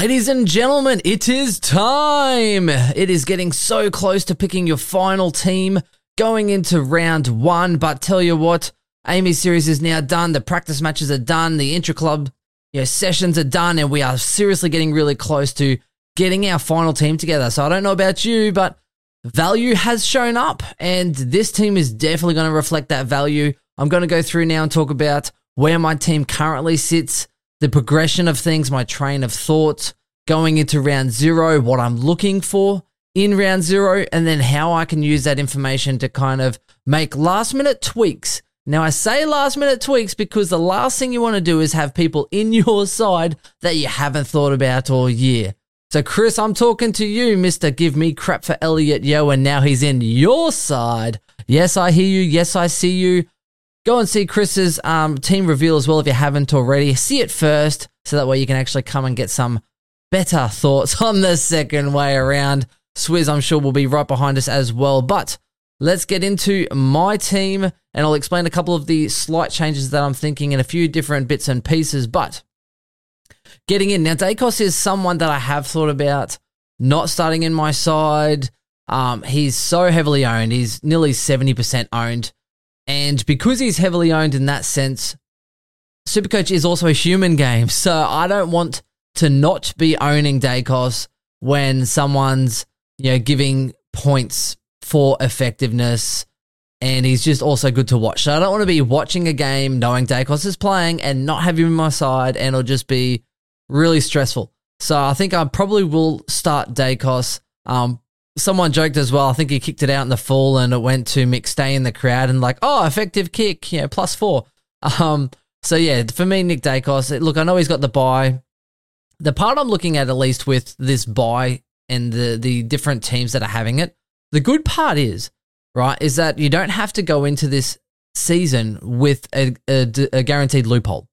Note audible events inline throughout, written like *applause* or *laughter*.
Ladies and gentlemen, it is time. It is getting so close to picking your final team going into round one. But tell you what, AAMI series is now done. The practice matches are done. The intra club you know, sessions are done, and we are seriously getting really close to getting our final team together. So I don't know about you, but value has shown up, and this team is definitely going to reflect that value. I'm going to go through now and talk about where my team currently sits the progression of things, my train of thought going into round zero, what I'm looking for in round zero, and then how I can use that information to kind of make last minute tweaks. Now, I say last minute tweaks because the last thing you want to do is have people in *laughs* your side that you haven't thought about all year. So, Chris, I'm talking to you, Mr. Give Me Crap for Elliot Yeo, and now he's in your side. Yes, I hear you. Yes, I see you. Go and see Chris's um, team reveal as well if you haven't already. See it first so that way you can actually come and get some better *laughs* thoughts on the second way around. Swizz, I'm sure, will be right behind us as well. But let's get into my team and I'll explain a couple of the slight changes that I'm thinking in a few different bits and pieces. But getting in now, Daicos is someone that I have thought about not starting in my side. Um, he's so heavily owned, he's nearly 70% owned. And because he's heavily owned in that sense, Supercoach is also a human game. *laughs* So I don't want to not be owning Daicos when someone's, you know, giving points for effectiveness and he's just also good to watch. So I don't want to be watching a game knowing Daicos is playing and not have him in my side and it'll just be really stressful. So I think I probably will start Daicos. Um, someone joked as well. I think he kicked it out in the fall and it went to McStay in the crowd and like, oh, effective kick, you know, plus four. *laughs* Um, so yeah, for me, Nick Daicos. Look, I know he's got the buy. The part I'm looking at, at least with this buy and the the different teams that are having it, the good part is right is that you don't have to go into this season with a, a, a guaranteed loophole,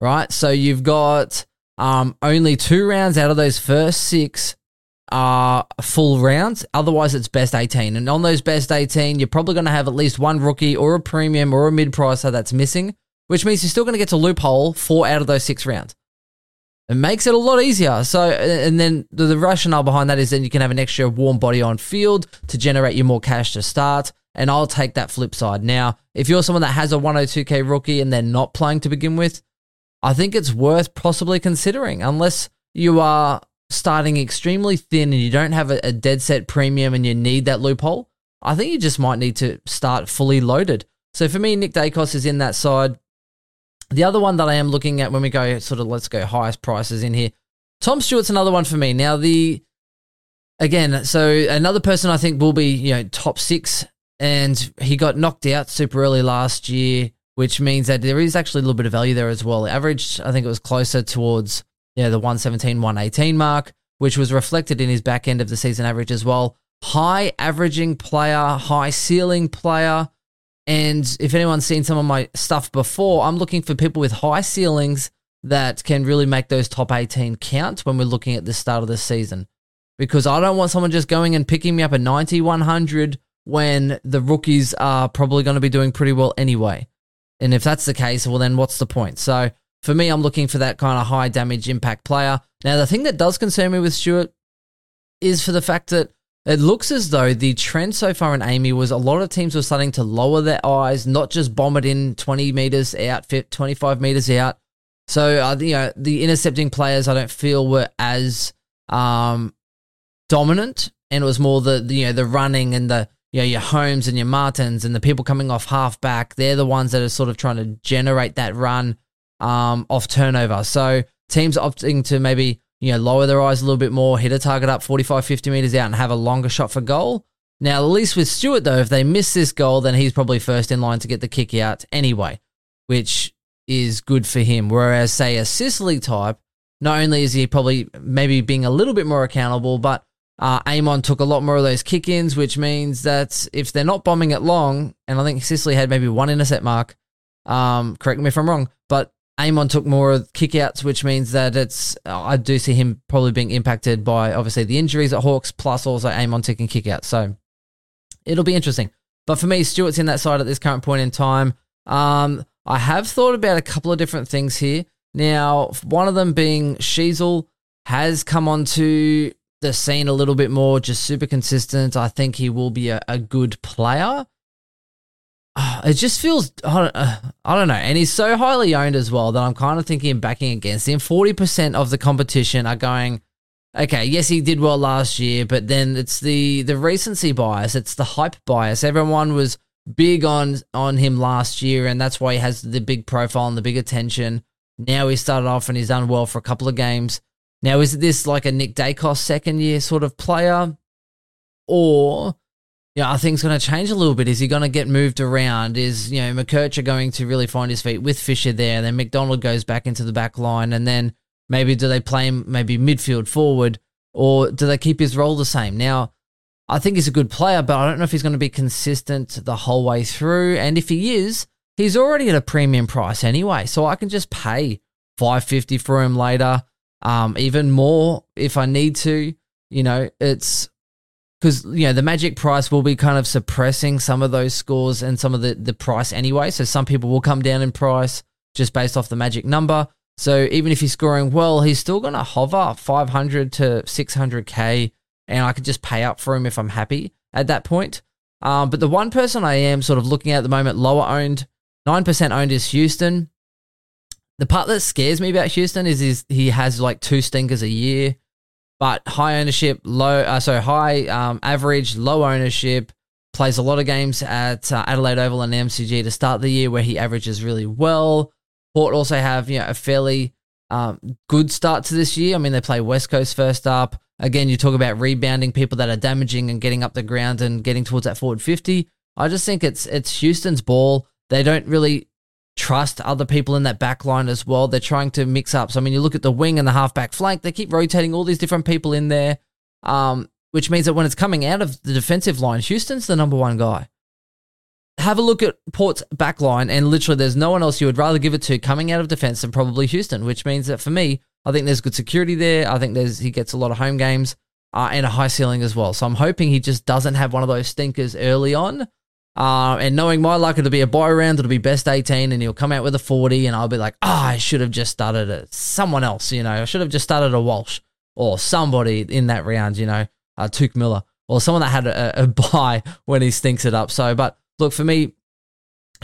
right? So you've got um, only two rounds out of those first six Uh, are full rounds. Otherwise, it's best 18. And on those best 18, you're probably going to have at least one rookie or a premium or a mid pricer that's missing, which means you're still going to get to loophole four out of those six rounds. It makes it a lot easier. So, and then the, the rationale behind that is then you can have an extra warm body on field to generate you more cash to start. And I'll take that flip side. Now, if you're someone that has a 102k rookie and they're not playing to begin with, I think it's worth possibly considering, unless you are starting extremely thin and you don't have a, a dead set premium and you need that loophole, I think you just might need to start fully loaded. So for me, Nick Daicos is in that side. The other one that I am looking at when we go sort of let's go highest prices in here, Tom Stewart's another one for me. Now the again, so another person I think will be you know top six, and he got knocked out super early last year, which means that there is actually a little bit of value there as well. Average, I think it was closer towards yeah, the 117, 118 mark, which was reflected in his back end of the season average as well. High averaging player, high ceiling player. And if anyone's seen some of my stuff before, I'm looking for people with high ceilings that can really make those top 18 count when we're looking at the start of the season. Because I don't want someone just going and picking me up a 90, 100 when the rookies are probably going to be doing pretty well anyway. And if that's the case, well, then what's the point? So for me, I'm looking for that kind of high damage impact player. Now, the thing that does concern me with Stewart is for the fact that it looks as though the trend so far in AAMI was a lot of teams were starting to lower their eyes, not just bomb it in 20 meters out, 25 meters out. So, uh, you know, the intercepting players I don't feel were as um, dominant, and it was more the, the you know the running and the you know your Holmes and your Martins and the people coming off halfback. They're the ones that are sort of trying to generate that run um, off turnover. So teams opting to maybe you know lower their eyes a little bit more, hit a target up 45, 50 meters out, and have a longer shot for goal. Now, at least with Stewart though, if they miss this goal, then he's probably first in line to get the kick out anyway, which is good for him. Whereas, say a Sicily type, not only is he probably maybe being a little bit more accountable, but uh, Amon took a lot more of those kick ins, which means that if they're not bombing it long, and I think Sicily had maybe one intercept mark, um, correct me if I'm wrong, but Amon took more kickouts, which means that it's I do see him probably being impacted by obviously the injuries at Hawks, plus also Amon taking kickouts. So it'll be interesting. But for me, Stewart's in that side at this current point in time. Um, I have thought about a couple of different things here. Now, one of them being Sheezel has come onto the scene a little bit more, just super consistent. I think he will be a, a good player. *sighs* It just feels, *sighs* I don't, know. And he's so highly owned as well that I'm kind of thinking backing against him. 40% of the competition are going, okay, yes, he did well last year, but then it's the, the recency bias, it's the hype bias. Everyone was big on, on him last year, and that's why he has the big profile and the big attention. Now he started off and he's done well for a couple of games. Now, is this like a Nick Daicos second year sort of player? Or, you know, are things going to change a little bit? Is he going to get moved around? Is, you know, McKercher going to really find his feet with Fisher there? Then McDonald goes back into the back line. And then maybe do they play him maybe midfield forward? Or do they keep his role the same? Now, I think he's a good player, but I don't know if he's going to be consistent the whole way through. And if he is, he's already at a premium price anyway. So I can just pay 550 for him later um, even more if I need to. You know, it's because you know the magic price will be kind of suppressing some of those scores and some of the the price anyway. So some people will come down in price just based off the magic number. So even if he's scoring well, he's still going to hover 500 to 600k, and I could just pay up for him if I'm happy at that point. Um, but the one person I am sort of looking at at the moment, lower owned, nine percent owned, is Houston. The part that scares me about Houston is, is he has like two stinkers a year, but high ownership, low, uh, so high um, average, low ownership, plays a lot of games at uh, Adelaide Oval and MCG to start the year where he averages really well. Port also have you know a fairly um, good start to this year. I mean, they play West Coast first up. Again, you talk about rebounding people that are damaging and getting up the ground and getting towards that forward 50. I just think it's it's Houston's ball. They don't really trust other people in that back line as well. They're trying to mix up. So, I mean, you look at the wing and the halfback flank, they keep rotating all these different people in there, um, which means that when it's coming out of the defensive line, Houston's the number one guy. Have a look at Port's back line, and literally there's no one else you would rather give it to coming out of defense than probably Houston, which means that for me, I think there's good security there. I think there's he gets a lot of home games uh, and a high ceiling as well. So I'm hoping he just doesn't have one of those stinkers early on uh, and knowing my luck, it'll be a buy round, it'll be best 18, and he'll come out with a 40, and I'll be like, oh, I should have just started a, someone else, you know, I should have just started a Walsh or somebody in that round, you know, uh, Touk Miller or someone that had a, a *laughs* buy when he stinks it up. So, but look, for me,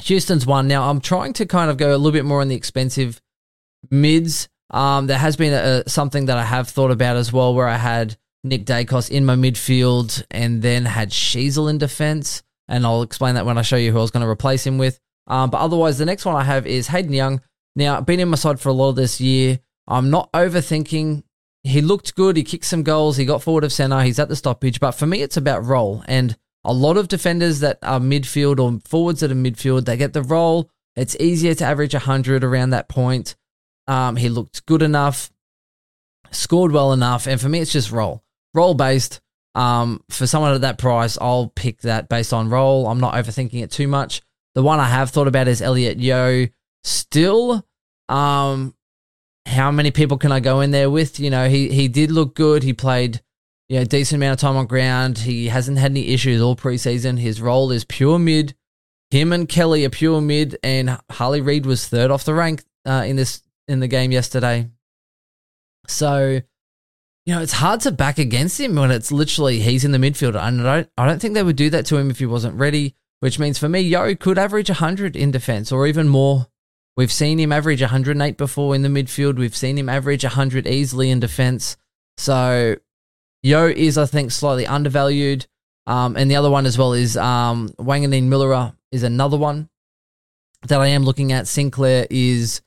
Houston's one. Now, I'm trying to kind of go a little bit more on the expensive mids. Um, there has been a, something that I have thought about as well, where I had Nick Daicos in my midfield and then had Sheezel in defense and I'll explain that when I show you who I was going to replace him with. Um, but otherwise, the next one I have is Hayden Young. Now, been in my side for a lot of this year. I'm not overthinking. He looked good. He kicked some goals. He got forward of center. He's at the stoppage. But for me, it's about role. And a lot of defenders that are midfield or forwards that are midfield, they get the role. It's easier to average 100 around that point. Um, he looked good enough, scored well enough. And for me, it's just role. Role based. Um, for someone at that price, I'll pick that based on role. I'm not overthinking it too much. The one I have thought about is Elliot Yeo. Still, um, how many people can I go in there with? You know, he he did look good. He played, you know, decent amount of time on ground. He hasn't had any issues all preseason. His role is pure mid. Him and Kelly are pure mid, and Harley Reid was third off the rank uh, in this in the game yesterday. So you know, it's hard to back against him when it's literally he's in the midfield. And I don't, I don't think they would do that to him if he wasn't ready, which means for me, Yeo could average 100 in defense or even more. We've seen him average 108 before in the midfield. We've seen him average 100 easily in defense. So Yeo is, I think, slightly undervalued. Um, and the other one as well is um, Wanganeen is another one that I am looking at. Sinclair is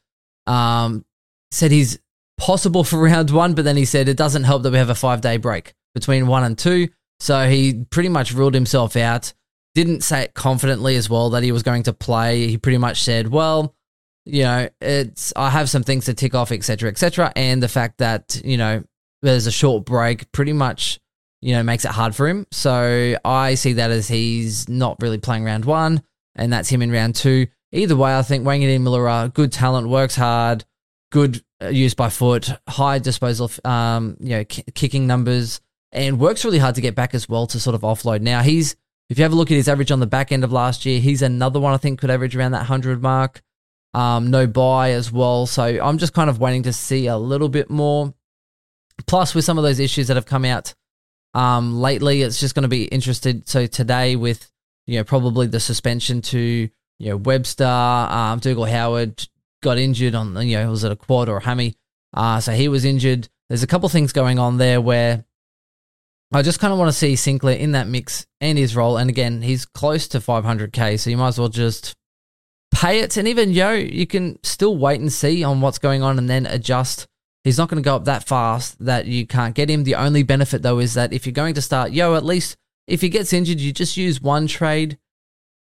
um, said he's possible for round one, but then he said it doesn't help that we have a five day break between one and two. So he pretty much ruled himself out. Didn't say it confidently as well that he was going to play. He pretty much said, well, you know, it's I have some things to tick off, etc., etc., and the fact that you know there's a short break pretty much you know makes it hard for him. So I see that as he's not really playing round one, and that's him in round two. Either way, I think Wanganeen Milera, good talent, works hard, good use by foot, high disposal, um, you know, k- kicking numbers, and works really hard to get back as well to sort of offload. Now he's, if you have a look at his average on the back end of last year, he's another one I think could average around that hundred mark. Um, no buy as well, so I'm just kind of waiting to see a little bit more. Plus, with some of those issues that have come out um, lately, it's just going to be interested. So today, with you know probably the suspension to you know Webster, um, Dougal Howard got injured on you know was it a quad or a hammy? Uh, so he was injured. There's a couple things going on there where I just kind of want to see Sinclair in that mix and his role. And again, he's close to 500k, so you might as well just pay it. And even Yeo, you can still wait and see on what's going on and then adjust. He's not going to go up that fast that you can't get him. The only benefit though is that if you're going to start Yeo, at least if he gets injured, you just use one trade.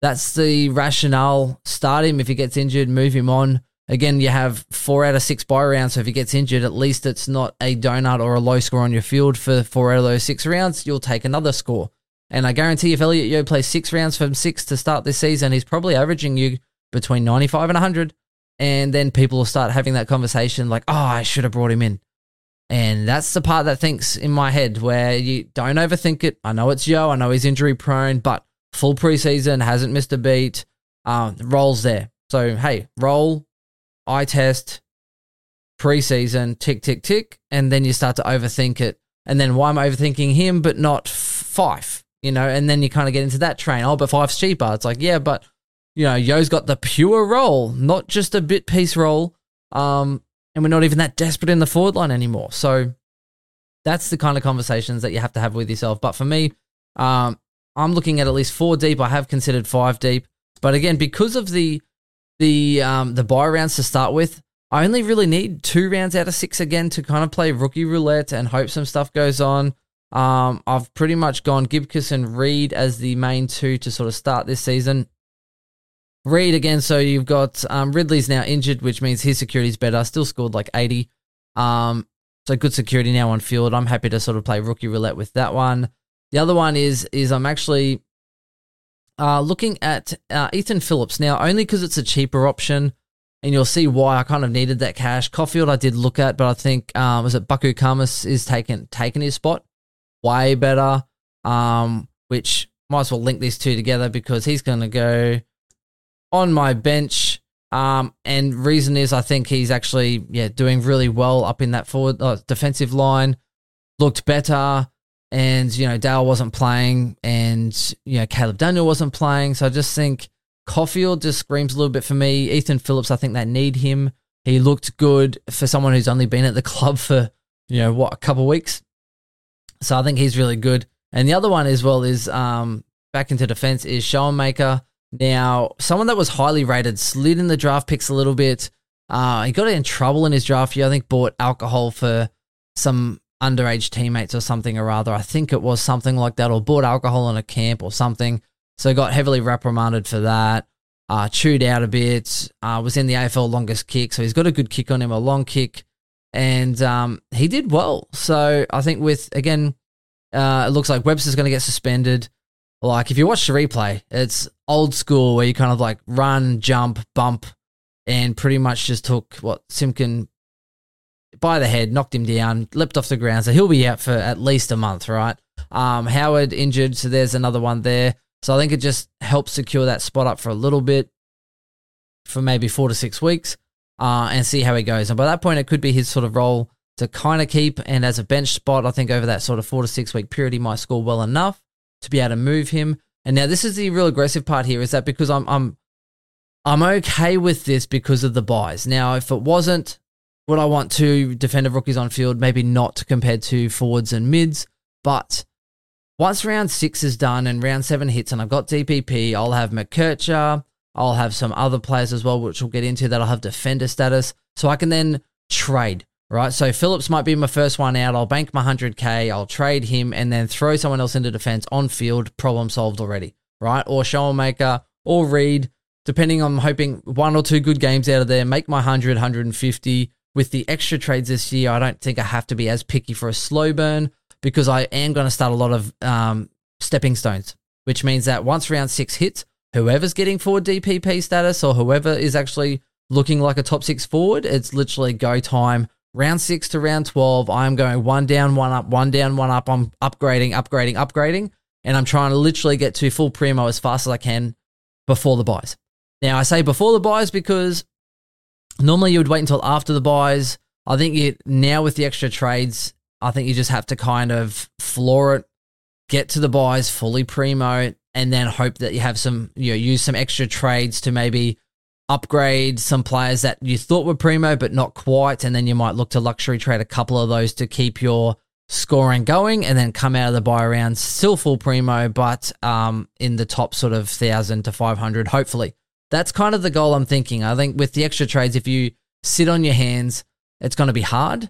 That's the rationale. Start him if he gets injured, move him on. Again, you have four out of six buy rounds, so if he gets injured, at least it's not a donut or a low score on your field for four out of those six rounds. You'll take another score. And I guarantee if Elliot Yeo plays six rounds from six to start this season, he's probably averaging you between 95 and 100. And then people will start having that conversation like, oh, I should have brought him in. And that's the part that thinks in my head where you don't overthink it. I know it's Yeo. I know he's injury prone, but full preseason, hasn't missed a beat. Um, rolls there. So, hey, roll, eye test, preseason, tick, tick, tick, and then you start to overthink it. And then why am I overthinking him but not five? You know, and then you kind of get into that train. Oh, but five's cheaper. It's like, yeah, but you know, Yeo's got the pure role, not just a bit piece role. Um, and we're not even that desperate in the forward line anymore. So that's the kind of conversations that you have to have with yourself. But for me, um, I'm looking at at least four deep. I have considered five deep, but again, because of the the um, the buy rounds to start with. I only really need two rounds out of six again to kind of play rookie roulette and hope some stuff goes on. Um, I've pretty much gone Gibcus and Reid as the main two to sort of start this season. Reid again, so you've got um, Ridley's now injured, which means his security's better. Still scored like 80. Um, so good security now on field. I'm happy to sort of play rookie roulette with that one. The other one is is I'm actually uh, looking at uh, Ethan Phillips now, only because it's a cheaper option, and you'll see why I kind of needed that cash. Coffield I did look at, but I think um, was it Buku Khamis is taking taking his spot way better. Um, which might as well link these two together because he's going to go on my bench. Um, and reason is I think he's actually yeah doing really well up in that forward uh, defensive line. Looked better and you know Dale wasn't playing, and you know Caleb Daniel wasn't playing. So I just think Coffield just screams a little bit for me. Ethan Phillips, I think they need him. He looked good for someone who's only been at the club for you know what a couple weeks. So I think he's really good. And the other one as well is um, back into defense is Schoenmaker. Now, someone that was highly rated slid in the draft picks a little bit. Uh, he got in trouble in his draft year. I think bought alcohol for some underage teammates or something or other. I think it was something like that, or bought alcohol in a camp or something. So got heavily reprimanded for that. Uh, chewed out a bit. Uh, was in the AFL longest kick, so he's got a good kick on him, a long kick, and um, he did well. So I think with again, uh, it looks like Webster's going to get suspended. Like if you watch the replay, it's old school where you kind of like run, jump, bump, and pretty much just took what Simpkin by the head, knocked him down, leapt off the ground. So he'll be out for at least a month, right? Um, Howard injured, so there's another one there. So I think it just helps secure that spot up for a little bit, for maybe four to six weeks, uh, and see how he goes. And by that point, it could be his sort of role to kind of keep. And as a bench spot, I think over that sort of four to six week period, he might score well enough to be able to move him. And now this is the real aggressive part here is that because I'm I'm I'm okay with this because of the buys. Now, if it wasn't, would I want to defender rookies on field? Maybe not compared to forwards and mids, but once round six is done and round seven hits and I've got DPP, I'll have McKercher, I'll have some other players as well, which we'll get into that I'll have defender status. So I can then trade, right? So Phillips might be my first one out. I'll bank my 100K, I'll trade him and then throw someone else into defense on field, problem solved already, right? Or Schoenmaker or Reid, depending on hoping one or two good games out of there, make my 100, 150 with the extra trades this year, I don't think I have to be as picky for a slow burn because I am going to start a lot of um, stepping stones, which means that once round six hits, whoever's getting forward DPP status or whoever is actually looking like a top six forward, it's literally go time. Round six to round 12, I'm going one down, one up, one down, one up. I'm upgrading, upgrading, upgrading. And I'm trying to literally get to full primo as fast as I can before the buys. Now, I say before the buys because Normally, you would wait until after the buys. I think you, now with the extra trades, I think you just have to kind of floor it, get to the buys fully primo, and then hope that you have some, you know, use some extra trades to maybe upgrade some players that you thought were primo but not quite, and then you might look to luxury trade a couple of those to keep your scoring going, and then come out of the buy round still full primo, but um, in the top sort of thousand to five hundred, hopefully. That's kind of the goal I'm thinking. I think with the extra trades, if you sit on your hands, it's going to be hard.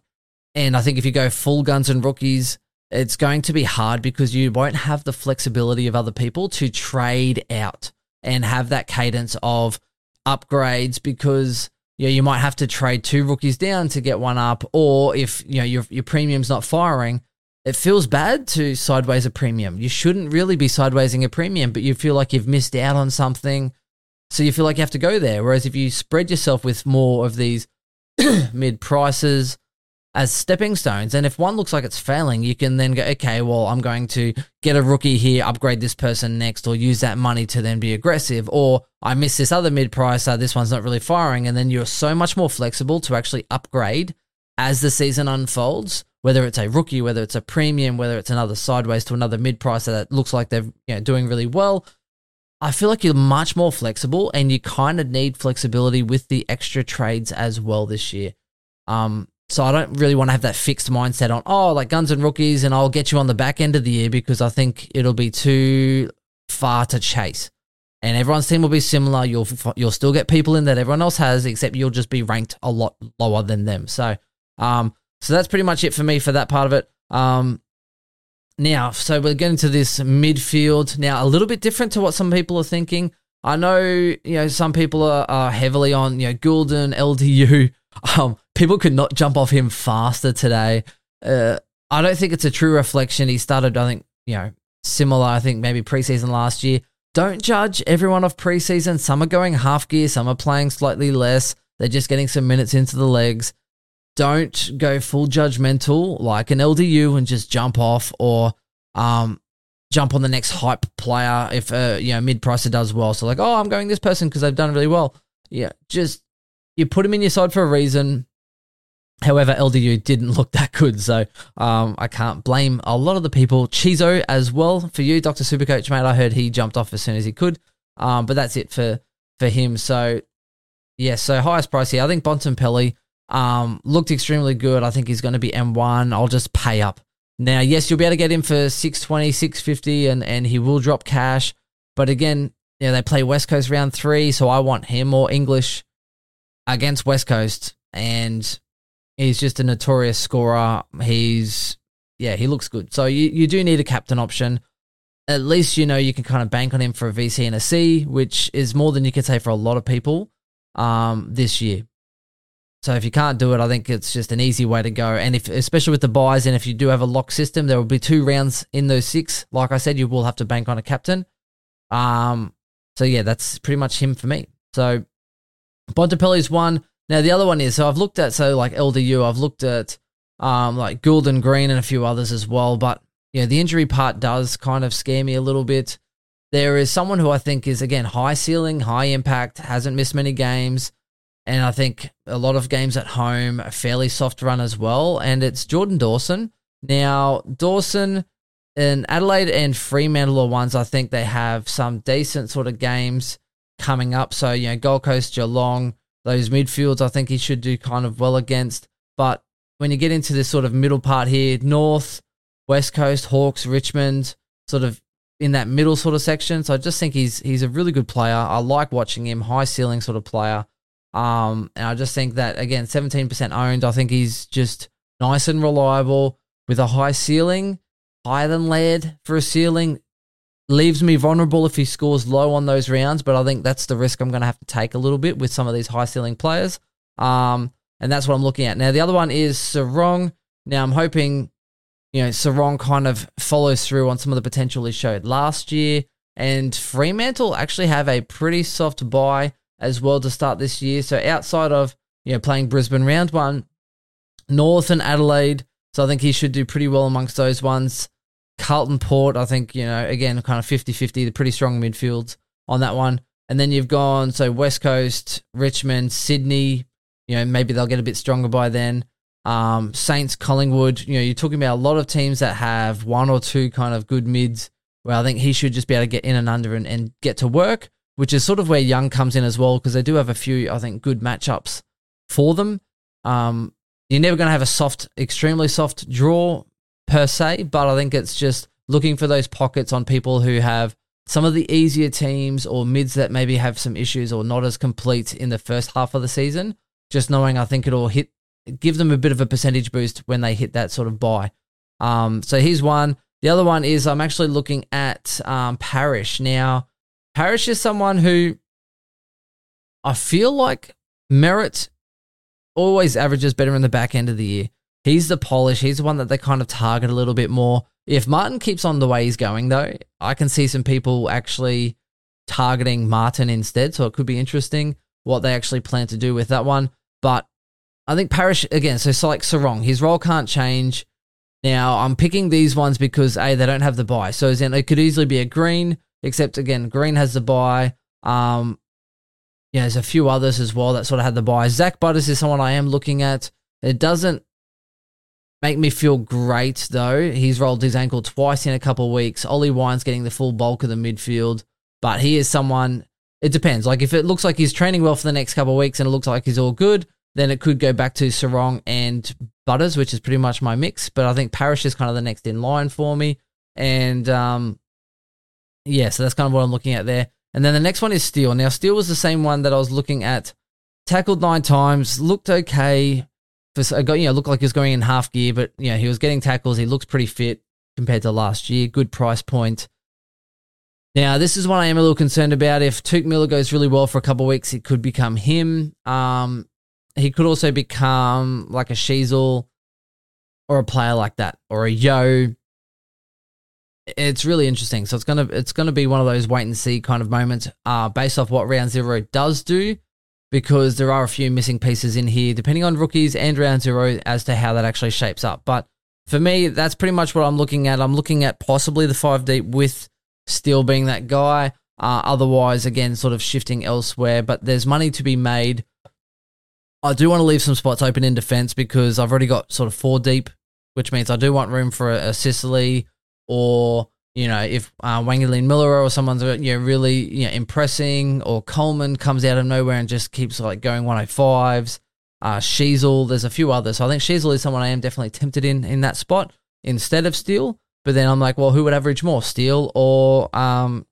And I think if you go full guns and rookies, it's going to be hard because you won't have the flexibility of other people to trade out and have that cadence of upgrades because you, know, you might have to trade two rookies down to get one up, or if you know your your premium's not firing, it feels bad to sideways a premium. You shouldn't really be sidewaysing a premium, but you feel like you've missed out on something, so you feel like you have to go there. Whereas if you spread yourself with more of these *clears throat* mid prices as stepping stones. And if one looks like it's failing, you can then go, okay, well, I'm going to get a rookie here, upgrade this person next, or use that money to then be aggressive. Or I miss this other mid pricer, this one's not really firing. And then you're so much more flexible to actually upgrade as the season unfolds, whether it's a rookie, whether it's a premium, whether it's another sideways to another mid pricer that looks like they're you know, doing really well. I feel like you're much more flexible and you kind of need flexibility with the extra trades as well this year. Um, so I don't really want to have that fixed mindset on, oh, like guns and rookies, and I'll get you on the back end of the year because I think it'll be too far to chase. And everyone's team will be similar. You'll you'll still get people in that everyone else has, except you'll just be ranked a lot lower than them. So, um, so that's pretty much it for me for that part of it. Um, now, so we're getting to this midfield now, a little bit different to what some people are thinking. I know, you know, some people are, are heavily on, you know, Gulden, LDU. *laughs* Um, people could not jump off him faster today. Uh, I don't think it's a true reflection. He started, I think, you know, similar, I think maybe preseason last year. Don't judge everyone off preseason. Some are going half gear, some are playing slightly less. They're just getting some minutes into the legs. Don't go full judgmental like an LDU and just jump off or um, jump on the next hype player if uh, you know mid pricer does well. So like, oh, I'm going this person because they've done really well. Yeah, just you put them in your side for a reason. However, LDU didn't look that good, so um, I can't blame a lot of the people. Chizo as well for you, Doctor Supercoach, mate. I heard he jumped off as soon as he could, um, but that's it for for him. So yeah, so highest price here. I think Bontempelli um, looked extremely good. I think he's going to be M1. I'll just pay up. Now, yes, you'll be able to get him for 620, 650, and, and he will drop cash. But again, you know, they play West Coast round three, so I want him or English against West Coast. And He's just a notorious scorer. He's yeah, he looks good. So you, you do need a captain option. At least you know you can kind of bank on him for a VC and a C, which is more than you can say for a lot of people um, this year. So if you can't do it, I think it's just an easy way to go. And if, especially with the buys, and if you do have a lock system, there will be two rounds in those six. Like I said, you will have to bank on a captain. Um, so yeah, that's pretty much him for me. So Bontempelli's one. Now the other one is so I've looked at so like LDU, I've looked at um like Gulden Green and a few others as well, but yeah, the injury part does kind of scare me a little bit. There is someone who I think is again high ceiling, high impact, hasn't missed many games, and I think a lot of games at home, a fairly soft run as well, and it's Jordan Dawson. Now Dawson in Adelaide and Fremantle are ones I think they have some decent sort of games coming up. So you know Gold Coast, Geelong those midfields, I think he should do kind of well against. But when you get into this sort of middle part here, North, West Coast, Hawks, Richmond, sort of in that middle sort of section. So I just think he's he's a really good player. I like watching him, high ceiling sort of player. Um, and I just think that again, 17% owned. I think he's just nice and reliable with a high ceiling, higher than Laird for a ceiling leaves me vulnerable if he scores low on those rounds, but I think that's the risk I'm going to have to take a little bit with some of these high ceiling players. Um, and that's what I'm looking at. Now, the other one is Serong. Now, I'm hoping, you know, Serong kind of follows through on some of the potential he showed last year. And Fremantle actually have a pretty soft buy as well to start this year. So outside of, you know, playing Brisbane round one, North and Adelaide. So I think he should do pretty well amongst those ones. Carlton Port, I think, you know, again, kind of 50 50, the pretty strong midfields on that one. And then you've gone, so West Coast, Richmond, Sydney, you know, maybe they'll get a bit stronger by then. Um, Saints, Collingwood, you know, you're talking about a lot of teams that have one or two kind of good mids where I think he should just be able to get in and under and, and get to work, which is sort of where Young comes in as well, because they do have a few, I think, good matchups for them. Um, you're never going to have a soft, extremely soft draw per se, but I think it's just looking for those pockets on people who have some of the easier teams or mids that maybe have some issues or not as complete in the first half of the season. Just knowing I think it'll hit give them a bit of a percentage boost when they hit that sort of buy. Um, so here's one. The other one is I'm actually looking at um, Parish. Now, Parish is someone who I feel like merit always averages better in the back end of the year. He's the polish. He's the one that they kind of target a little bit more. If Martin keeps on the way he's going, though, I can see some people actually targeting Martin instead. So it could be interesting what they actually plan to do with that one. But I think Parish again. So it's like Serong, his role can't change. Now I'm picking these ones because a they don't have the buy. So then it could easily be a green, except again green has the buy. Um, yeah, there's a few others as well that sort of had the buy. Zak Butters is someone I am looking at. It doesn't make me feel great though. He's rolled his ankle twice in a couple of weeks. Ollie Wine's getting the full bulk of the midfield, but he is someone. It depends. Like if it looks like he's training well for the next couple of weeks and it looks like he's all good, then it could go back to Serong and Butters, which is pretty much my mix. But I think Parish is kind of the next in line for me. And um, yeah, so that's kind of what I'm looking at there. And then the next one is Steele. Now, Steele was the same one that I was looking at. Tackled nine times, looked okay. For, got, you know, looked like he was going in half gear, but you know, he was getting tackles. He looks pretty fit compared to last year. Good price point. Now, this is one I am a little concerned about. If Touk Miller goes really well for a couple weeks, it could become him. Um, he could also become like a Sheezel or a player like that or a Yeo. It's really interesting. So it's gonna it's gonna be one of those wait and see kind of moments, uh, based off what round zero does do, because there are a few missing pieces in here, depending on rookies and round zero as to how that actually shapes up. But for me, that's pretty much what I'm looking at. I'm looking at possibly the five deep with Steele being that guy. Uh, otherwise, again, sort of shifting elsewhere. But there's money to be made I do want to leave some spots open in defense because I've already got sort of four deep, which means I do want room for a, a Sicily or you know if uh, Wanganeen Milera or someone's uh, you know really you know impressing or Coleman comes out of nowhere and just keeps like going 105s. Uh, Sheezel, there's a few others. So I think Sheezel is someone I am definitely tempted in in that spot instead of Steele. But then I'm like, well, who would average more, Steele or um,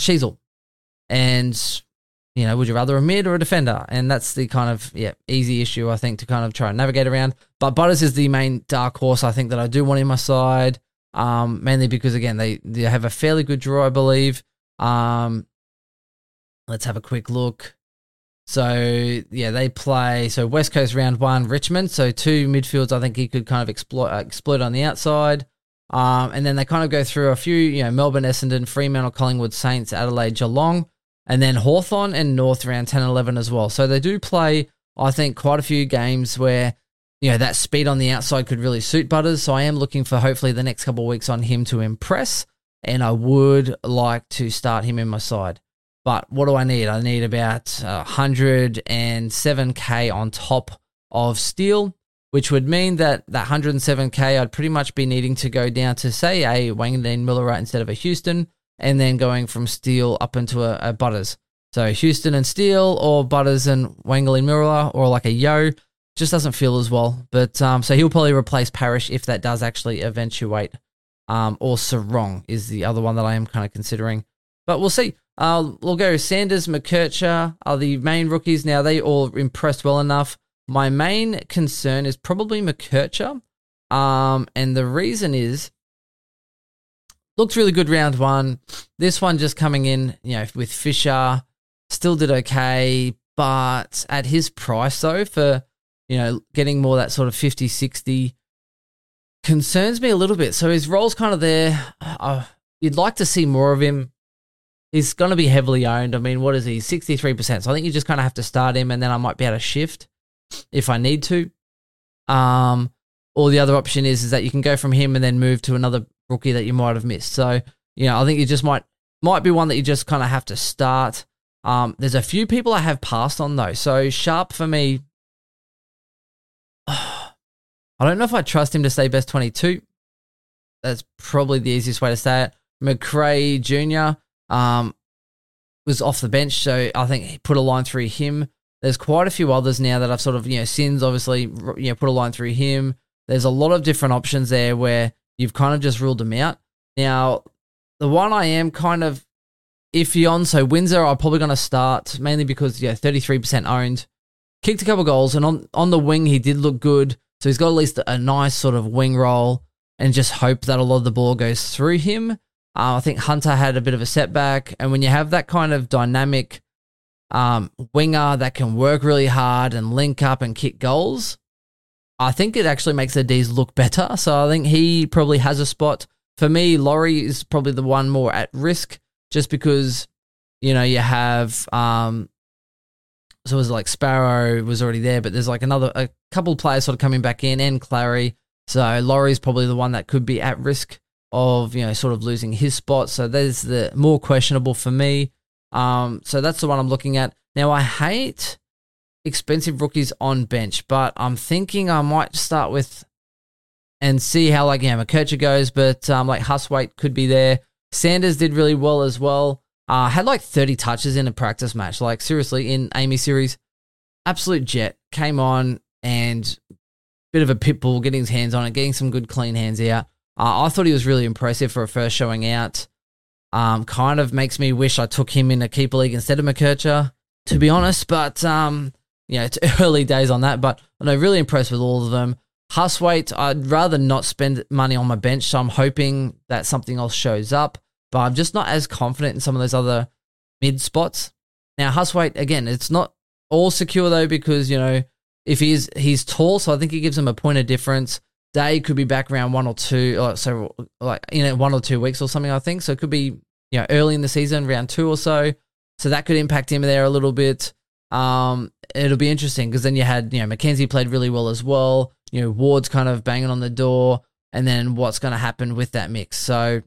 Sheezel? And you know, would you rather a mid or a defender? And that's the kind of yeah easy issue I think to kind of try and navigate around. But Butters is the main dark horse I think that I do want in my side, um, mainly because again they they have a fairly good draw I believe. Um, let's have a quick look. So yeah, they play so West Coast round one Richmond. So two midfields I think he could kind of exploit uh, exploit on the outside. Um, and then they kind of go through a few, you know, Melbourne, Essendon, Fremantle, Collingwood, Saints, Adelaide, Geelong and then Hawthorn and North round 10 and 11 as well. So they do play, I think, quite a few games where, you know, that speed on the outside could really suit Butters. So I am looking for hopefully the next couple of weeks on him to impress, and I would like to start him in my side. But what do I need? I need about 107k on top of Steele, which would mean that that 107k I'd pretty much be needing to go down to say a Wanganeen Milera instead of a Houston and then going from Steele up into a, a Butters. So Houston and Steele, or Butters and Wangley Miller, or like a Yeo, just doesn't feel as well. But um, so he'll probably replace Parish if that does actually eventuate. Um, or Serong is the other one that I am kind of considering. But we'll see. Uh, we'll go Sanders, McKercher are the main rookies. Now they all impressed well enough. My main concern is probably McKercher. Um, and the reason is looked really good round one. This one just coming in, you know, with Fisher, still did okay, but at his price though, for you know, getting more that sort of 50 60 concerns me a little bit. So his role's kind of there. Uh, you'd like to see more of him. He's going to be heavily owned. I mean, what is he? 63%. So I think you just kind of have to start him and then I might be able to shift if I need to. Um, or the other option is is that you can go from him and then move to another rookie that you might have missed. So, you know, I think you just might might be one that you just kind of have to start. Um, there's a few people I have passed on though. So Sharp for me, *sighs* I don't know if I trust him to stay best 22. That's probably the easiest way to say it. Macrae Jr. Um, was off the bench, so I think he put a line through him. There's quite a few others now that I've sort of, you know, Sins obviously, you know, put a line through him. There's a lot of different options there where you've kind of just ruled them out. Now, the one I am kind of iffy on, so Windsor, I'm probably going to start mainly because, yeah, 33% owned. Kicked a couple goals, and on, on the wing, he did look good. So he's got at least a nice sort of wing roll and just hope that a lot of the ball goes through him. Uh, I think Hunter had a bit of a setback. And when you have that kind of dynamic um, winger that can work really hard and link up and kick goals, I think it actually makes the D's look better. So I think he probably has a spot. For me, Laurie is probably the one more at risk just because, you know, you have um, so it was like Sparrow was already there, but there's like another a couple players sort of coming back in and Clary. So Laurie's probably the one that could be at risk of, you know, sort of losing his spot. So there's the more questionable for me. Um, so that's the one I'm looking at. Now I hate expensive rookies on bench, but I'm thinking I might start with and see how like yeah, McKercher goes, but um like Hustwaite could be there. Sanders did really well as well. Uh, had like 30 touches in a practice match. Like, seriously, in AAMI series, absolute jet. Came on and bit of a pit bull, getting his hands on it, getting some good clean hands out. Uh, I thought he was really impressive for a first showing out. Um, kind of makes me wish I took him in a keeper league instead of McKercher, to be honest. But, um, yeah, it's *laughs* early days on that. But I know, really impressed with all of them. Hustwaite, I'd rather not spend money on my bench, so I'm hoping that something else shows up but I'm just not as confident in some of those other mid spots. Now, Hustwaite, again, it's not all secure though, because, you know, if he's he's tall, so I think he gives him a point of difference. Day could be back around one or two, or so like you know one or two weeks or something. I think so. It could be you know early in the season, round two or so. So that could impact him there a little bit. Um, it'll be interesting because then you had you know Mackenzie played really well as well. You know Ward's kind of banging on the door, and then what's going to happen with that mix? So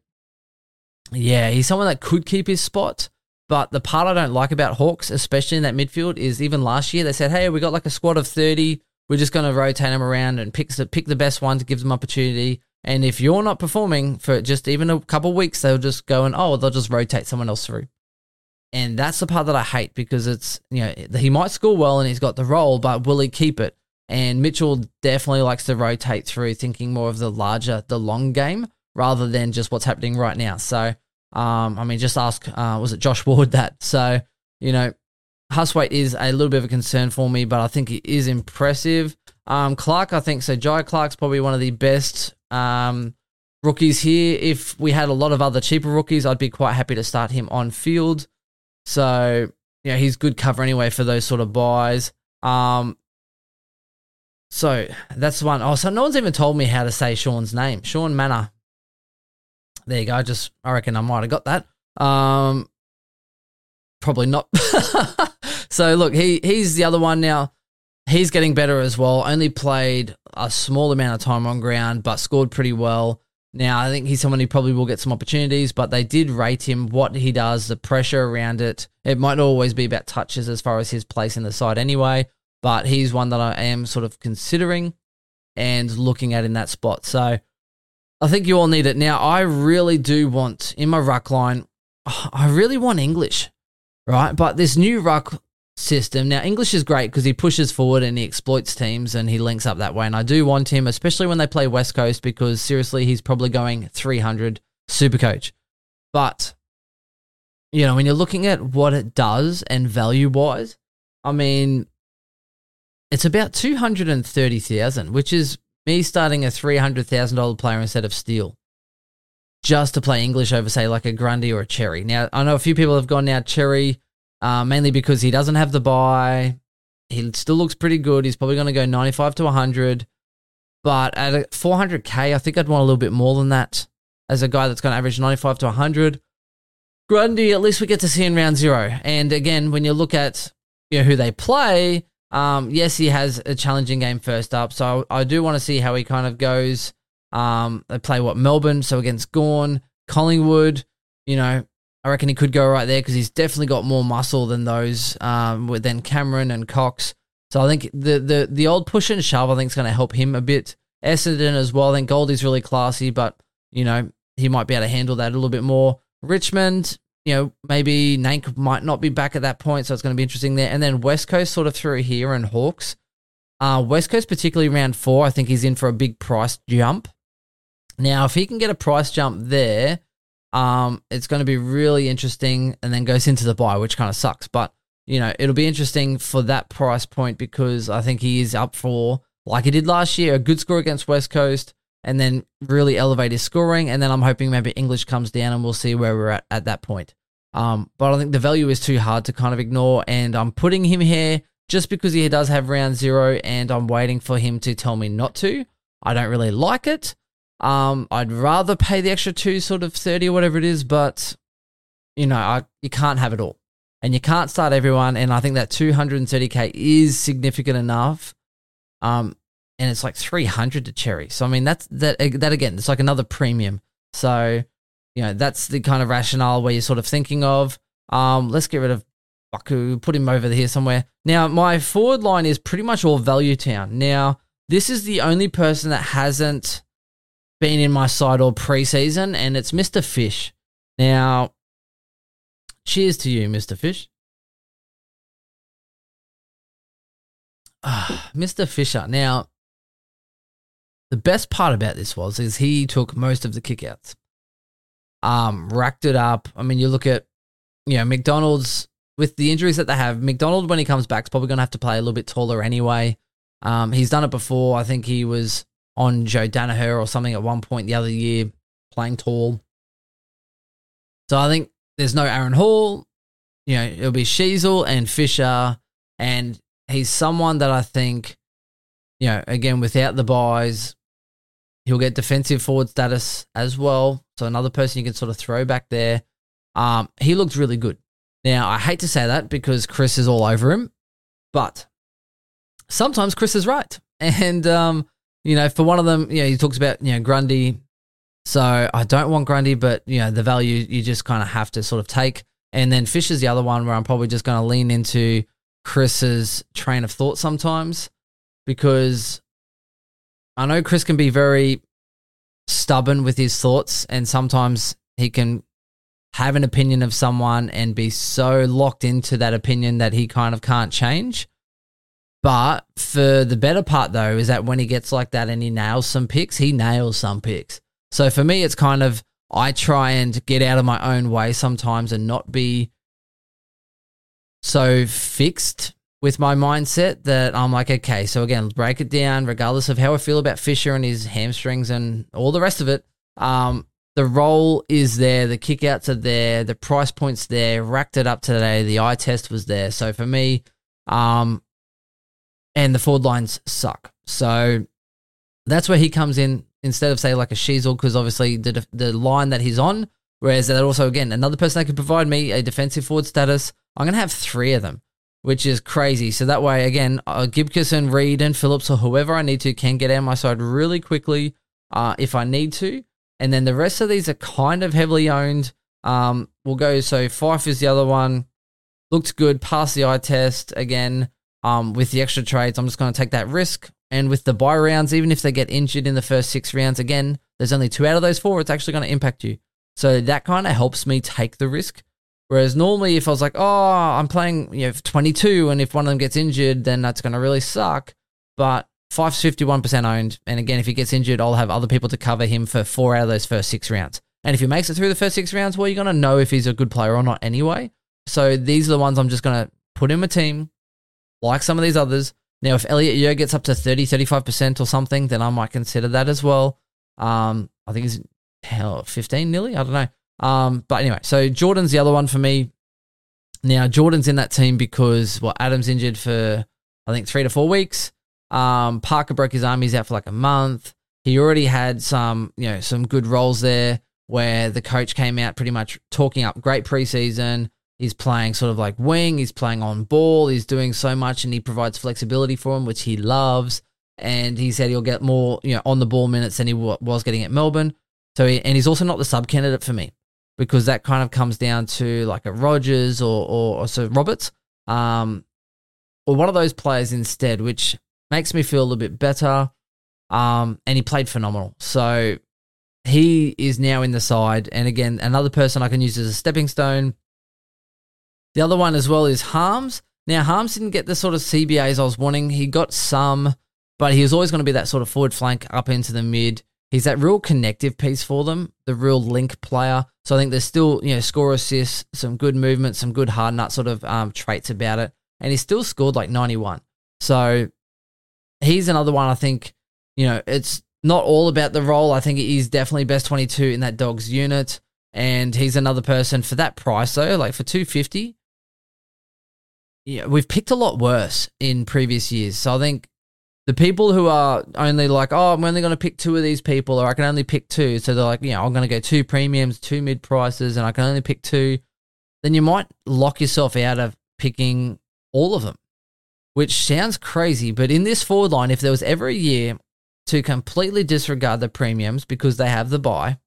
yeah, he's someone that could keep his spot. But the part I don't like about Hawks, especially in that midfield, is even last year they said, "Hey, we got like a squad of thirty. We're just going to rotate them around and pick the pick the best one to give them opportunity. And if you're not performing for just even a couple weeks, they'll just go and oh, they'll just rotate someone else through. And that's the part that I hate because it's you know he might score well and he's got the role, but will he keep it? And Mitchell definitely likes to rotate through, thinking more of the larger, the long game rather than just what's happening right now. So, um, I mean, just ask, uh, was it Josh Ward that? So, you know, Hustwaite is a little bit of a concern for me, but I think it is impressive. Um, Clark, I think so. Jhye Clark's probably one of the best um, rookies here. If we had a lot of other cheaper rookies, I'd be quite happy to start him on field. So, yeah, he's good cover anyway for those sort of buys. Um, so that's one. Oh, so no one's even told me how to say Shaun's name. Shaun Mannagh. There you go. Just I reckon I might have got that. Um, probably not. *laughs* so look, he he's the other one now. He's getting better as well. Only played a small amount of time on ground, but scored pretty well. Now I think he's someone who probably will get some opportunities, but they did rate him what he does, the pressure around it. It might not always be about touches as far as his place in the side anyway, but he's one that I am sort of considering and looking at in that spot. So I think you all need it. Now, I really do want, in my ruck line, I really want English, right? But this new ruck system, now, English is great because he pushes forward and he exploits teams and he links up that way. And I do want him, especially when they play West Coast, because seriously, he's probably going 300 super coach. But, you know, when you're looking at what it does and value wise, I mean, it's about 230,000, which is me starting a $300,000 player instead of Steele just to play English over, say, like a Grundy or a Xerri. Now, I know a few people have gone now Xerri, uh, mainly because he doesn't have the buy. He still looks pretty good. He's probably going to go 95 to 100. But at 400K, I think I'd want a little bit more than that as a guy that's going to average 95 to 100. Grundy, at least we get to see in round zero. And again, when you look at you know, who they play, um, yes, he has a challenging game first up, so I do want to see how he kind of goes. Um, they play what Melbourne, so against Gawn, Collingwood. You know, I reckon he could go right there because he's definitely got more muscle than those um, than Cameron and Cox. So I think the the the old push and shove I think is going to help him a bit Essendon as well. I think Goldie's really classy, but you know he might be able to handle that a little bit more. Richmond, you know, maybe Nank might not be back at that point, so it's going to be interesting there. And then West Coast sort of through here and Hawks. Uh, West Coast, particularly round four, I think he's in for a big price jump. Now, if he can get a price jump there, um, it's going to be really interesting and then goes into the buy, which kind of sucks. But, you know, it'll be interesting for that price point because I think he is up for, like he did last year, a good score against West Coast and then really elevate his scoring. And then I'm hoping maybe English comes down and we'll see where we're at at that point. Um, but I think the value is too hard to kind of ignore. And I'm putting him here just because he does have round zero and I'm waiting for him to tell me not to. I don't really like it. Um, I'd rather pay the extra two, sort of 30 or whatever it is, but you know, I, you can't have it all. And you can't start everyone. And I think that 230K is significant enough. Um, and it's like 300 to Xerri. So, I mean, that's that, that again, it's like another premium. So, you know, that's the kind of rationale where you're sort of thinking of. Um, let's get rid of Buku, put him over here somewhere. Now, my forward line is pretty much all value town. Now, this is the only person that hasn't been in my side all preseason, and it's Mr. Fish. Now, cheers to you, Mr. Fish. *sighs* Ah, Mr. Fisher. Now, the best part about this was is he took most of the kickouts. Um, racked it up. I mean, you look at, you know, McDonald's with the injuries that they have. McDonald when he comes back is probably going to have to play a little bit taller anyway. Um, he's done it before. I think he was on Joe Daniher or something at one point the other year, playing tall. So I think there's no Aaron Hall. You know, it'll be Sheezel and Fisher, and he's someone that I think, you know, again without the buys, he'll get defensive forward status as well. So another person you can sort of throw back there. Um, he looked really good. Now I hate to say that because Chris is all over him, but sometimes Chris is right, *laughs* and um, you know, for one of them, you know, he talks about, you know, Grundy. So I don't want Grundy, but, you know, the value you just kind of have to sort of take. And then Fisher's the other one where I'm probably just going to lean into Chris's train of thought sometimes because I know Chris can be very stubborn with his thoughts and sometimes he can have an opinion of someone and be so locked into that opinion that he kind of can't change. But for the better part, though, is that when he gets like that and he nails some picks, he nails some picks. So for me, it's kind of I try and get out of my own way sometimes and not be so fixed with my mindset that I'm like, okay, so again, break it down, regardless of how I feel about Fisher and his hamstrings and all the rest of it. Um, the role is there, the kickouts are there, the price point's there, racked it up today, the eye test was there. So for me, um, and the forward lines suck. So that's where he comes in instead of say like a Sheezel, because obviously the the line that he's on. Whereas that also again another person that could provide me a defensive forward status. I'm gonna have three of them, which is crazy. So that way again, uh, Gibson, Reid, and Phillips or whoever I need to can get out my side really quickly uh, if I need to. And then the rest of these are kind of heavily owned. Um, we'll go so Fyfe is the other one. Looked good, passed the eye test again. Um, with the extra trades, I'm just going to take that risk. And with the buy rounds, even if they get injured in the first six rounds, again, there's only two out of those four. It's actually going to impact you. So that kind of helps me take the risk. Whereas normally, if I was like, oh, I'm playing you know 22, and if one of them gets injured, then that's going to really suck. But Fyfe's 51% owned. And again, if he gets injured, I'll have other people to cover him for four out of those first six rounds. And if he makes it through the first six rounds, well, you're going to know if he's a good player or not anyway. So these are the ones I'm just going to put in a team, like some of these others. Now, if Elliot Yeo gets up to 30, 35% or something, then I might consider that as well. Um, I think he's hell, 15 nearly. I don't know. Um, but anyway, so Jordon's the other one for me. Now, Jordon's in that team because, well, Adam's injured for, I think, three to four weeks. Um, Parker broke his arm. He's out for like a month. He already had some, you know, some good roles there where the coach came out pretty much talking up great preseason. He's playing sort of like wing. He's playing on ball. He's doing so much, and he provides flexibility for him, which he loves. And he said he'll get more, you know, on the ball minutes than he was getting at Melbourne. So, he, and he's also not the sub candidate for me because that kind of comes down to like a Rogers or or, or so Roberts, um, or one of those players instead, which makes me feel a little bit better. um, and he played phenomenal. So he is now in the side. And again, another person I can use as a stepping stone. The other one as well is Harmes. Now, Harmes didn't get the sort of CBAs I was wanting. He got some, but he was always going to be that sort of forward flank up into the mid. He's that real connective piece for them, the real link player. So I think there's still, you know, score assists, some good movement, some good hard nut sort of um, traits about it. And he still scored like 91. So he's another one I think, you know, it's not all about the role. I think he's definitely best 22 in that dog's unit. And he's another person for that price though, like for 250. Yeah, we've picked a lot worse in previous years. So I think the people who are only like, oh, I'm only going to pick two of these people, or I can only pick two. So they're like, you know, I'm going to go two premiums, two mid prices, and I can only pick two. Then you might lock yourself out of picking all of them, which sounds crazy. But in this forward line, if there was ever a year to completely disregard the premiums because they have the buy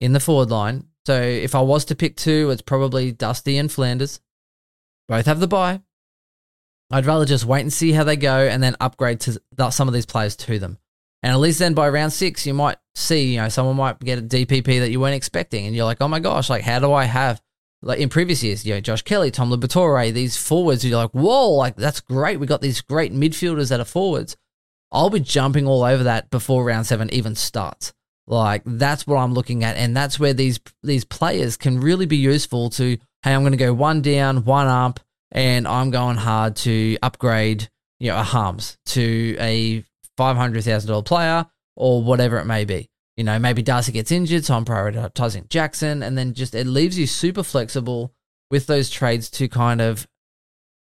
in the forward line. So if I was to pick two, it's probably Dusty and Flanders. Both have the buy. I'd rather just wait and see how they go and then upgrade to some of these players to them. And at least then by round six, you might see, you know, someone might get a DPP that you weren't expecting. And you're like, oh my gosh, like, how do I have, like in previous years, you know, Josh Kelly, Tom Liberatore, these forwards, you're like, whoa, like, that's great. We got these great midfielders that are forwards. I'll be jumping all over that before round seven even starts. Like, that's what I'm looking at. And that's where these, these players can really be useful to, hey, I'm going to go one down, one up and I'm going hard to upgrade, you know, a Harmes to a five hundred thousand dollar player or whatever it may be. You know, maybe Darcy gets injured, so I'm prioritizing Jackson, and then just it leaves you super flexible with those trades to kind of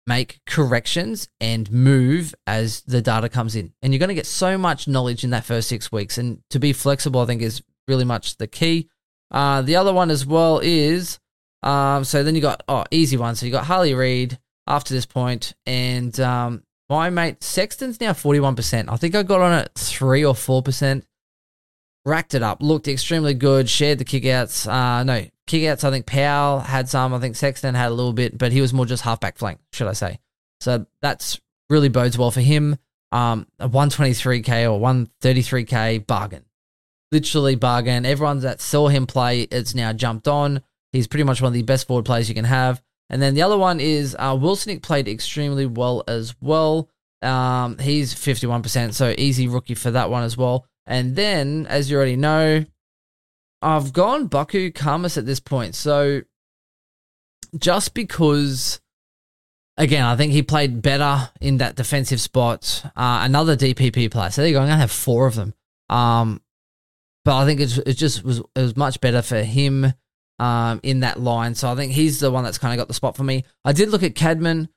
make corrections and move as the data comes in. And you're going to get so much knowledge in that first six weeks. And to be flexible, I think, is really much the key. Uh, the other one as well is um, so then you got oh easy one. So you got Harley Reid after this point, and um, my mate Sexton's now forty one percent. I think I got on at three or four percent. Racked it up, looked extremely good. Shared the kickouts. Uh, no kickouts. I think Powell had some. I think Sexton had a little bit, but he was more just halfback flank, should I say? So that's really bodes well for him. Um, a 123k or 133k bargain, literally bargain. Everyone that saw him play, it's now jumped on. He's pretty much one of the best forward players you can have. And then the other one is uh, Wilsonic played extremely well as well. Um, he's 51%, so easy rookie for that one as well. And then, as you already know, I've gone Buku Khamis at this point. So just because, again, I think he played better in that defensive spot. Uh, another DPP player. So there you go. I'm going to have four of them. Um, but I think it, it just was it was much better for him um, in that line. So I think he's the one that's kind of got the spot for me. I did look at Cadman.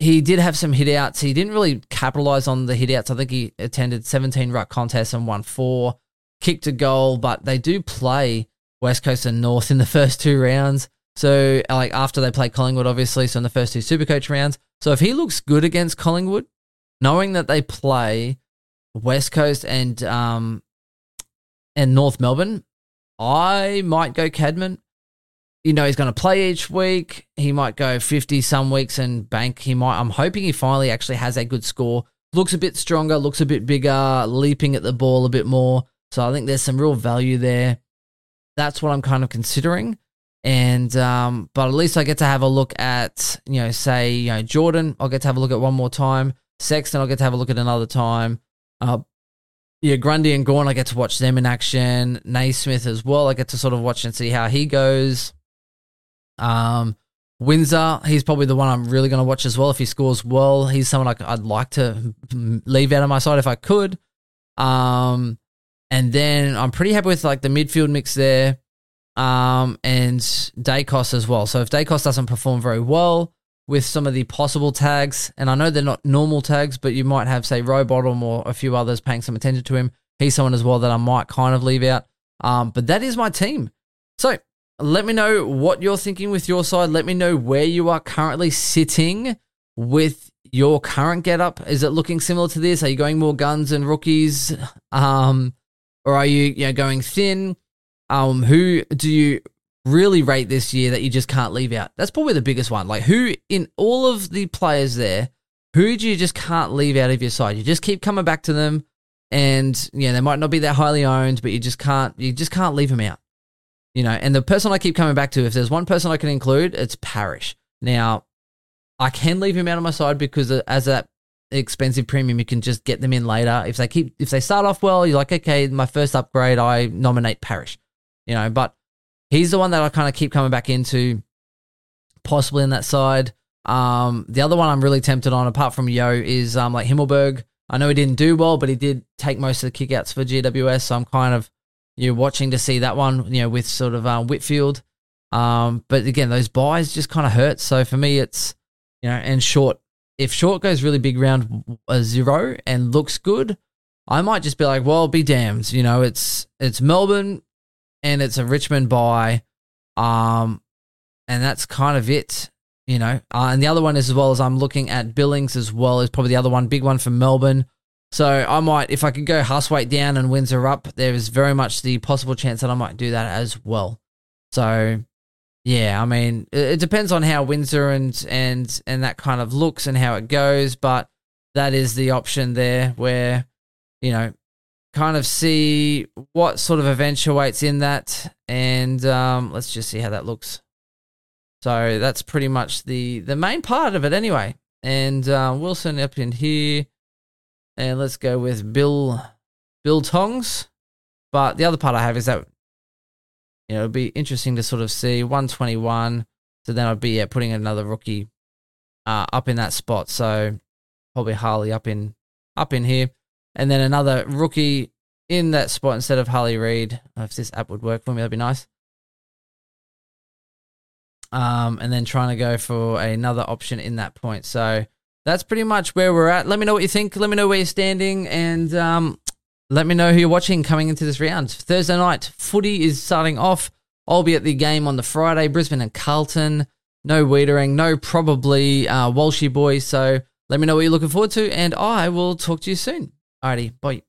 He did have some hitouts. He didn't really capitalize on the hitouts. I think he attended 17 ruck contests and won four, kicked a goal, but they do play West Coast and North in the *laughs* first two rounds. So, like, after they play Collingwood, obviously, so in the first two Supercoach rounds. So, if he looks good against Collingwood, knowing that they play West Coast and um, and North Melbourne, I might go Cadman you know, he's going to play each week. He might go 50 some weeks and bank. He might, I'm hoping he finally actually has a good score. Looks a bit stronger, looks a bit bigger, leaping at the ball a bit more. So I think there's some real value there. That's what I'm kind of considering. And, um, but at least I get to have a look at, you know, say, you know, Jordon, I'll get to have a look at one more time. Sexton, I'll get to have a look at another time. Uh, yeah, Grundy and Gawn, I get to watch them in action. Naismith as well. I get to sort of watch and see how he goes. Um, Windsor, he's probably the one I'm really going to watch as well. If he scores well, he's someone like I'd like to leave out of my side if I could. Um, and then I'm pretty happy with like the midfield mix there. Um, and Daicos as well. So if Daicos doesn't perform very well with some of the possible tags, and I know they're not normal tags, but you might have say Rowbottom or a few others paying some attention to him. He's someone as well that I might kind of leave out. Um, but that is my team. So let me know what you're thinking with your side. Let me know where you are currently sitting with your current getup. Is it looking similar to this? Are you going more guns and rookies? Um, or are you, you know, going thin? Um, who do you really rate this year that you just can't leave out? That's probably the biggest one. Like who in all of the players there, who do you just can't leave out of your side? You just keep coming back to them. and yeah, they might not be that highly owned, but you just can't you just can't leave them out. You know, and the person I keep coming back to, if there's one person I can include, it's Parish. Now, I can leave him out on my side because as that expensive premium, you can just get them in later. If they keep if they start off well, you're like, okay, my first upgrade, I nominate Parish. You know, but he's the one that I kind of keep coming back into, possibly in that side. Um, the other one I'm really tempted on, apart from Yeo, is um like Himmelberg. I know he didn't do well, but he did take most of the kickouts for GWS. So I'm kind of you know watching to see that one, you know, with sort of um, Whitfield. Um, but again, those buys just kind of hurt. So for me, it's you know, and short. If short goes really big round a zero and looks good, I might just be like, well, be damned. You know, it's it's Melbourne and it's a Richmond buy, um, and that's kind of it you know. Uh, and the other one is as well as I'm looking at Billings as well is probably the other one, big one for Melbourne. So I might, if I could go Hustwaite down and Windsor up, there is very much the possible chance that I might do that as well. So yeah, I mean, it, it depends on how Windsor and and and that kind of looks and how it goes, but that is the option there where you know kind of see what sort of eventuates in that and um, let's just see how that looks so that's pretty much the the main part of it anyway. And uh, Wilson up in here, and let's go with Bill Bill Tongs. But the other part I have is that you know it'd be interesting to sort of see 121. So then I'd be yeah, putting another rookie uh, up in that spot. So probably Harley up in up in here, and then another rookie in that spot instead of Harley Reid. If this app would work for me, that'd be nice um, and then trying to go for another option in that point. So that's pretty much where we're at. Let me know what you think. Let me know where you're standing, and um, let me know who you're watching coming into this round. Thursday night footy is starting off. I'll be at the game on the Friday, Brisbane and Carlton. No Weitering, no probably uh, Walshy boys. So let me know what you're looking forward to, and I will talk to you soon. Alrighty, bye.